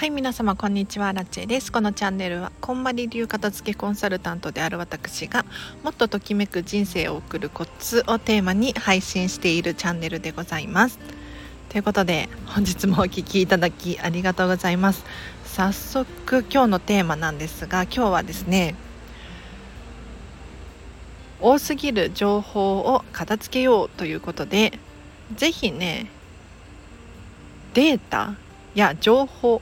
はい皆様こんにちは。ラチェです。このチャンネルはこんまり流片付けコンサルタントである私がもっとときめく人生を送るコツをテーマに配信しているチャンネルでございます。ということで本日もお聴きいただきありがとうございます。早速今日のテーマなんですが今日はですね多すぎる情報を片付けようということでぜひねデータや情報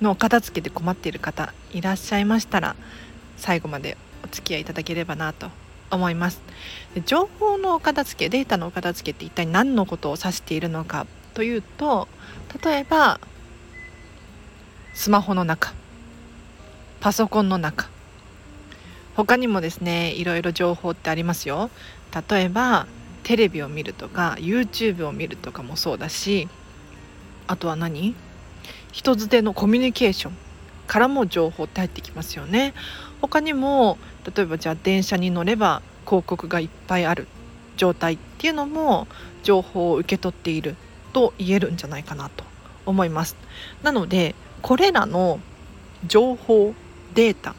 の片付けで困っている方いらっしゃいましたら最後までお付き合いいただければなと思います。情報のお片付けデータのお片付けって一体何のことを指しているのかというと例えばスマホの中パソコンの中他にもですねいろいろ情報ってありますよ。例えばテレビを見るとか YouTube を見るとかもそうだしあとは何？人づてのコミュニケーションからも情報って入ってきますよね。他にも例えばじゃあ電車に乗れば広告がいっぱいある状態っていうのも情報を受け取っていると言えるんじゃないかなと思います。なのでこれらの情報データ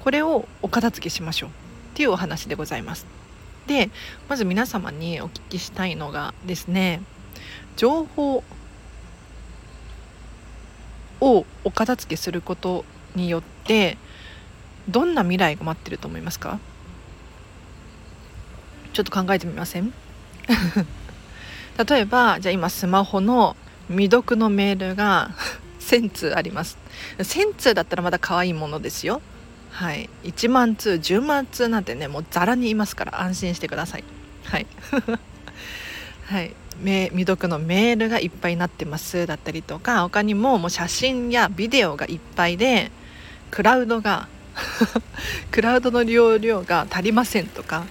これをお片付けしましょうっていうお話でございます。でまず皆様にお聞きしたいのがですね情報をお片付けすることによってどんな未来が待ってると思いますか？ちょっと考えてみません？例えばじゃあ今スマホの未読のメールが 1000通あります。1000通だったらまだ可愛いものですよ。はい。1万通10万通なんてねもうざらにいますから安心してください。はい。はい。未読のメールがいっぱいになってますだったりとか他にももう写真やビデオがいっぱいでクラウドが クラウドの容量が足りませんとか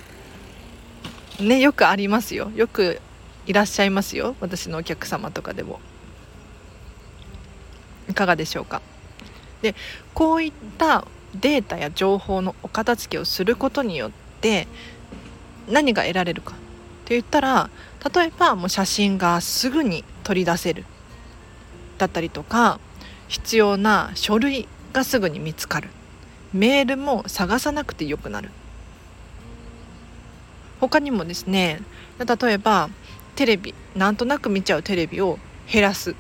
ねよくありますよ。よくいらっしゃいますよ。私のお客様とかでも。いかがでしょうか。でこういったデータや情報のお片付けをすることによって何が得られるかって言ったら例えばもう写真がすぐに取り出せる。だったりとか必要な書類がすぐに見つかる。メールも探さなくてよくなる。他にもですね例えばテレビなんとなく見ちゃうテレビを減らす。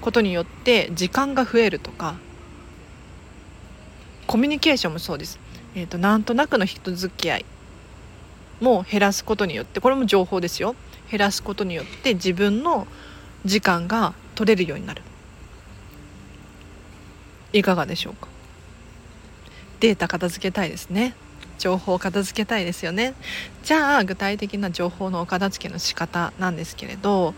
ことによって時間が増えるとか。コミュニケーションもそうです、えーと、なんとなくの人付き合いも減らすことによってこれも情報ですよ。減らすことによって自分の時間が取れるようになる。いかがでしょうか？データ片付けたいですね。情報を片付けたいですよね。じゃあ具体的な情報のお片付けの仕方なんですけれど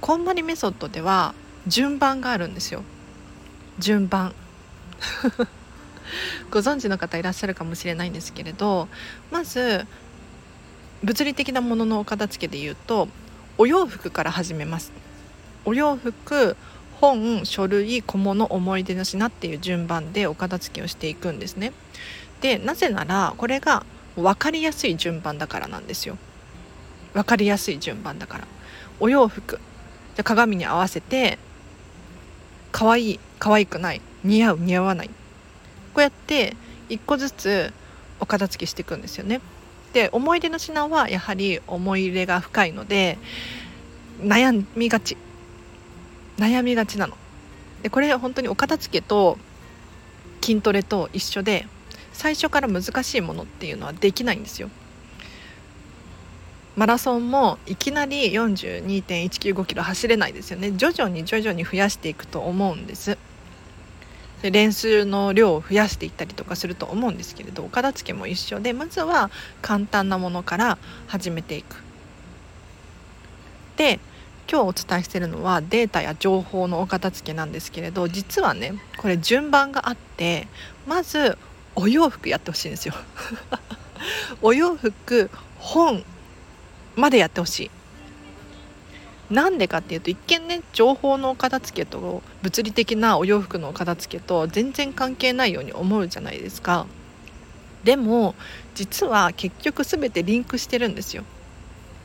こんまりメソッドでは順番があるんですよ。順番。ご存知の方いらっしゃるかもしれないんですけれどまず物理的なもののお片付けで言うとお洋服から始めます。お洋服本書類小物思い出の品っていう順番でお片付けをしていくんですね。でなぜならこれが分かりやすい順番だからなんですよ。分かりやすい順番だから。お洋服じゃ鏡に合わせて可愛い可愛くない似合う似合わない。こうやって一個ずつお片付けしていくんですよね。で思い出の品はやはり思い入れが深いので悩みがち。悩みがちなの。でこれ本当にお片付けと筋トレと一緒で最初から難しいものっていうのはできないんですよ。マラソンもいきなり42.195キロ走れないですよね。徐々に徐々に増やしていくと思うんです。で練習の量を増やしていったりとかすると思うんですけれどお片付けも一緒でまずは簡単なものから始めていく。で今日お伝えしてるのはデータや情報のお片付けなんですけれど実はねこれ順番があってまずお洋服やってほしいんですよ。お洋服本までやってほしい。なんでかっていうと一見ね情報の片付けと物理的なお洋服の片付けと全然関係ないように思うじゃないですか。でも実は結局全てリンクしてるんですよ。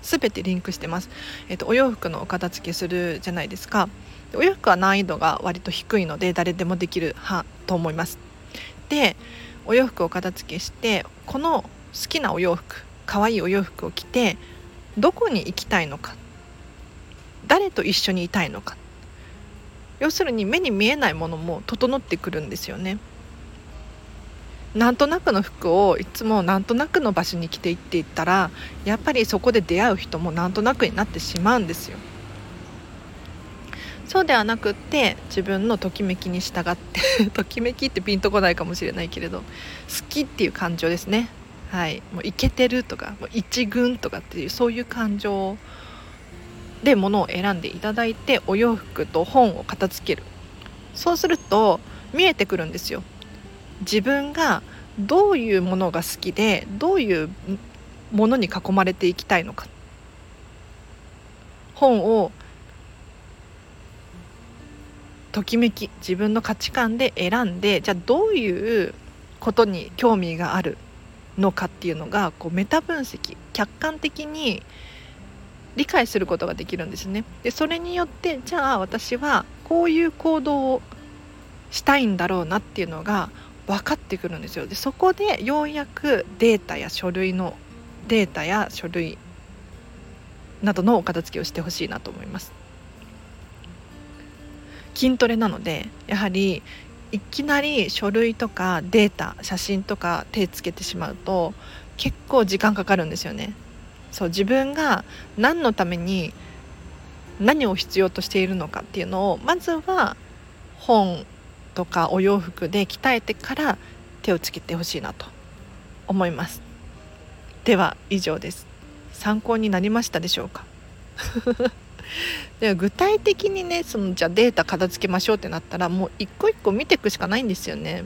全てリンクしてます、えっと、お洋服のお片付けするじゃないですか。お洋服は難易度が割と低いので誰でもできるはと思います。でお洋服を片付けしてこの好きなお洋服可愛いお洋服を着てどこに行きたいのか誰と一緒にいたいのか。要するに目に見えないものも整ってくるんですよね。なんとなくの服をいつもなんとなくの場所に着ていっていったらやっぱりそこで出会う人もなんとなくになってしまうんですよ。そうではなくって自分のときめきに従って ときめきってピンとこないかもしれないけれど好きっていう感情ですね。はい。もうイケてるとかもう一軍とかっていうそういう感情で物を選んでいただいてお洋服と本を片付ける。そうすると見えてくるんですよ。自分がどういうものが好きでどういうものに囲まれていきたいのか。本をときめき自分の価値観で選んでじゃあどういうことに興味があるのかっていうのがこうメタ分析客観的に理解することができるんですね。でそれによってじゃあ私はこういう行動をしたいんだろうなっていうのが分かってくるんですよ。でそこでようやくデータや書類のデータや書類などのお片付けをしてほしいなと思います。筋トレなのでやはりいきなり書類とかデータ写真とか手つけてしまうと結構時間かかるんですよね。そう自分が何のために何を必要としているのかっていうのをまずは本とかお洋服で鍛えてから手をつけてほしいなと思います。では以上です。参考になりましたでしょうか？で具体的にねそのじゃあデータ片付けましょうってなったらもう一個一個見ていくしかないんですよね。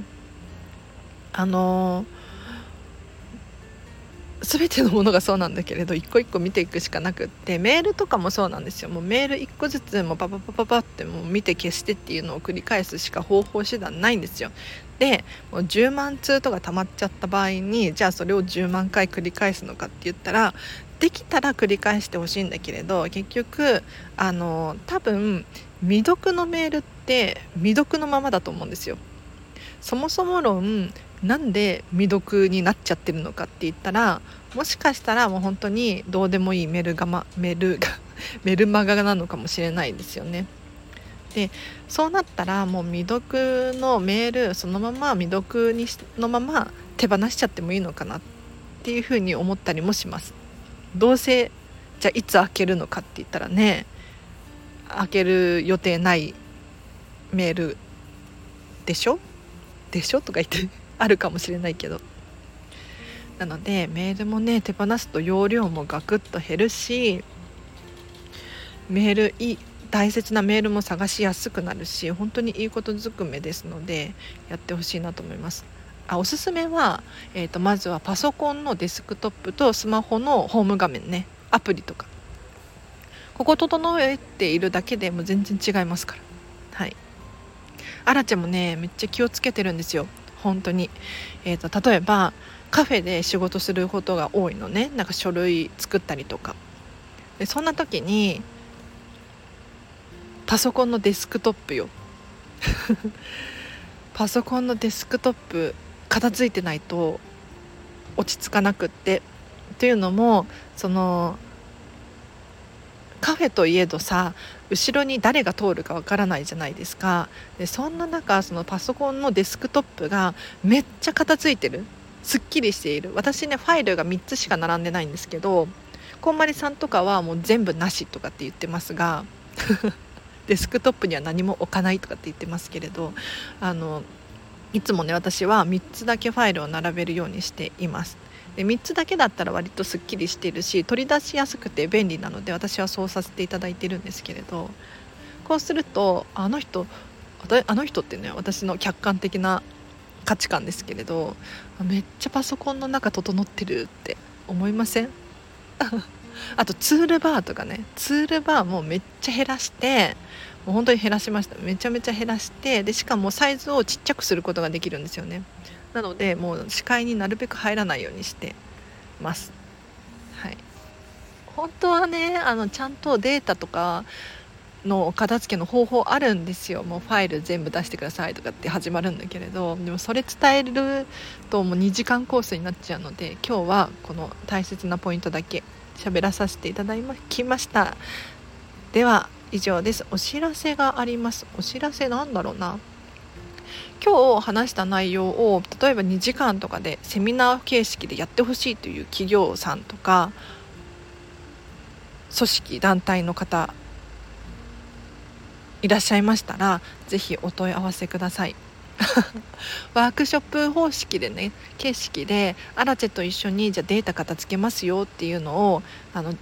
あのー全てのものがそうなんだけれど一個一個見ていくしかなくってメールとかもそうなんですよ。もうメール1個ずつもパパパパパってもう見て消してっていうのを繰り返すしか方法手段ないんですよ。でもう10万通とか溜まっちゃった場合にじゃあそれを10万回繰り返すのかって言ったらできたら繰り返してほしいんだけれど結局あの多分未読のメールって未読のままだと思うんですよ。そもそも論なんで未読になっちゃってるのかって言ったらもしかしたらもう本当にどうでもいいメルガマメルが メルマガなのかもしれないですよね。でそうなったらもう未読のメールそのまま未読にのまま手放しちゃってもいいのかなっていうふうに思ったりもします。どうせじゃあいつ開けるのかって言ったらね開ける予定ないメールでしょ？でしょ？とか言ってあるかもしれないけど。なのでメールもね手放すと容量もガクッと減るしメールい大切なメールも探しやすくなるし本当にいいことずくめですのでやってほしいなと思います。あおすすめは、えーと、まずはパソコンのデスクトップとスマホのホーム画面ね。アプリとか。ここ整えているだけでも全然違いますから。はい。あらちゃんもねめっちゃ気をつけてるんですよ。本当に、えーと、例えばカフェで仕事することが多いのね。なんか書類作ったりとか。でそんな時にパソコンのデスクトップよ。パソコンのデスクトップ片付いてないと落ち着かなくって。というのもそのカフェといえどさ後ろに誰が通るかわからないじゃないですか。でそんな中そのパソコンのデスクトップがめっちゃ片付いてる。すっきりしている。私ねファイルが3つしか並んでないんですけどこんまりさんとかはもう全部なしとかって言ってますが デスクトップには何も置かないとかって言ってますけれどあのいつもね私は3つだけファイルを並べるようにしています。で3つだけだったら割とすっきりしてるし取り出しやすくて便利なので私はそうさせていただいてるんですけれどこうするとあの人あの人ってね私の客観的な価値観ですけれどめっちゃパソコンの中整ってるって思いません？あとツールバーとかねツールバーもめっちゃ減らしてもう本当に減らしました。めちゃめちゃ減らしてでしかもサイズをちっちゃくすることができるんですよね。なのでもう視界になるべく入らないようにしてます。はい、本当はねあのちゃんとデータとかの片付けの方法あるんですよ。もうファイル全部出してくださいとかって始まるんだけれど。でもそれ伝えるともう2時間コースになっちゃうので今日はこの大切なポイントだけ喋らさせていただきました。では以上です。お知らせがあります。お知らせなんだろうな。今日話した内容を例えば2時間とかでセミナー形式でやってほしいという企業さんとか組織団体の方いらっしゃいましたら是非お問い合わせください。ワークショップ方式でね形式でアラチェと一緒にじゃあデータ片付けますよっていうのをあの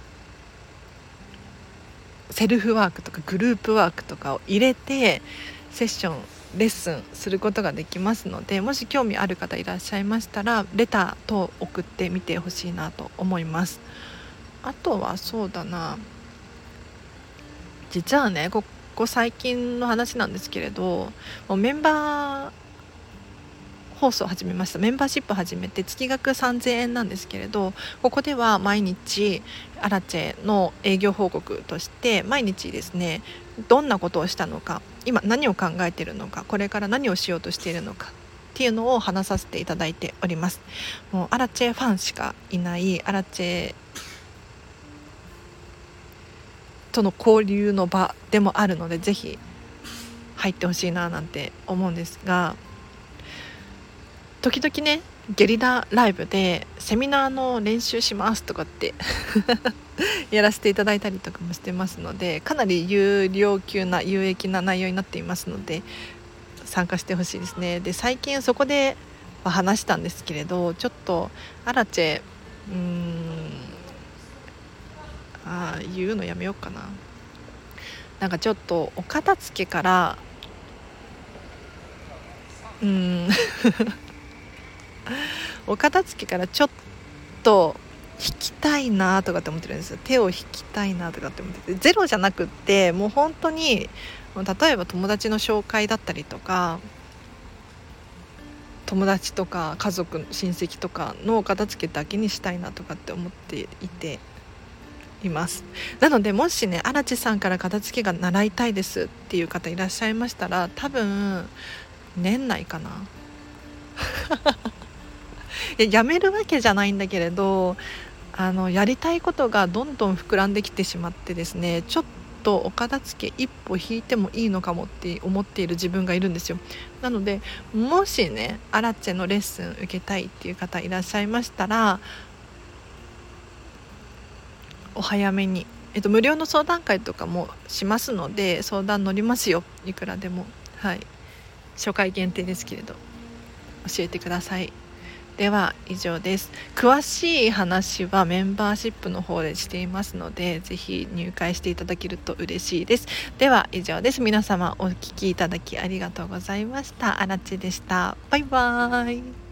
セルフワークとかグループワークとかを入れてセッションレッスンすることができますのでもし興味ある方いらっしゃいましたらレター等送ってみてほしいなと思います。あとはそうだな。実はねここ最近の話なんですけれどもうメンバー放送始めました。メンバーシップ始めて月額3000円なんですけれどここでは毎日アラチェの営業報告として毎日ですねどんなことをしたのか今何を考えているのかこれから何をしようとしているのかっていうのを話させていただいております。もうアラチェファンしかいないアラチェとの交流の場でもあるのでぜひ入ってほしいななんて思うんですが時々ねゲリラライブでセミナーの練習しますとかって やらせていただいたりとかもしてますのでかなり有料級な有益な内容になっていますので参加してほしいですね。で最近そこで話したんですけれどちょっとアラチェうーんあ言うのやめようかな。なんかちょっとお片付けからうん お片付けからちょっと引きたいなとかって思ってるんですよ。手を引きたいなとかって思ってて。ゼロじゃなくってもう本当に例えば友達の紹介だったりとか友達とか家族親戚とかの片付けだけにしたいなとかって思っていています。なのでもしね荒地さんから片付けが習いたいですっていう方いらっしゃいましたら多分年内かな。いややめるわけじゃないんだけれどあのやりたいことがどんどん膨らんできてしまってですねちょっとお片付け一歩引いてもいいのかもって思っている自分がいるんですよ。なのでもしねアラチェのレッスン受けたいっていう方いらっしゃいましたらお早めに、えっと、無料の相談会とかもしますので相談乗りますよ。いくらでも。はい。初回限定ですけれど教えてください。では以上です。詳しい話はメンバーシップの方でしていますのでぜひ入会していただけると嬉しいです。では以上です。皆様お聴きいただきありがとうございました。あらちでした。バイバーイ。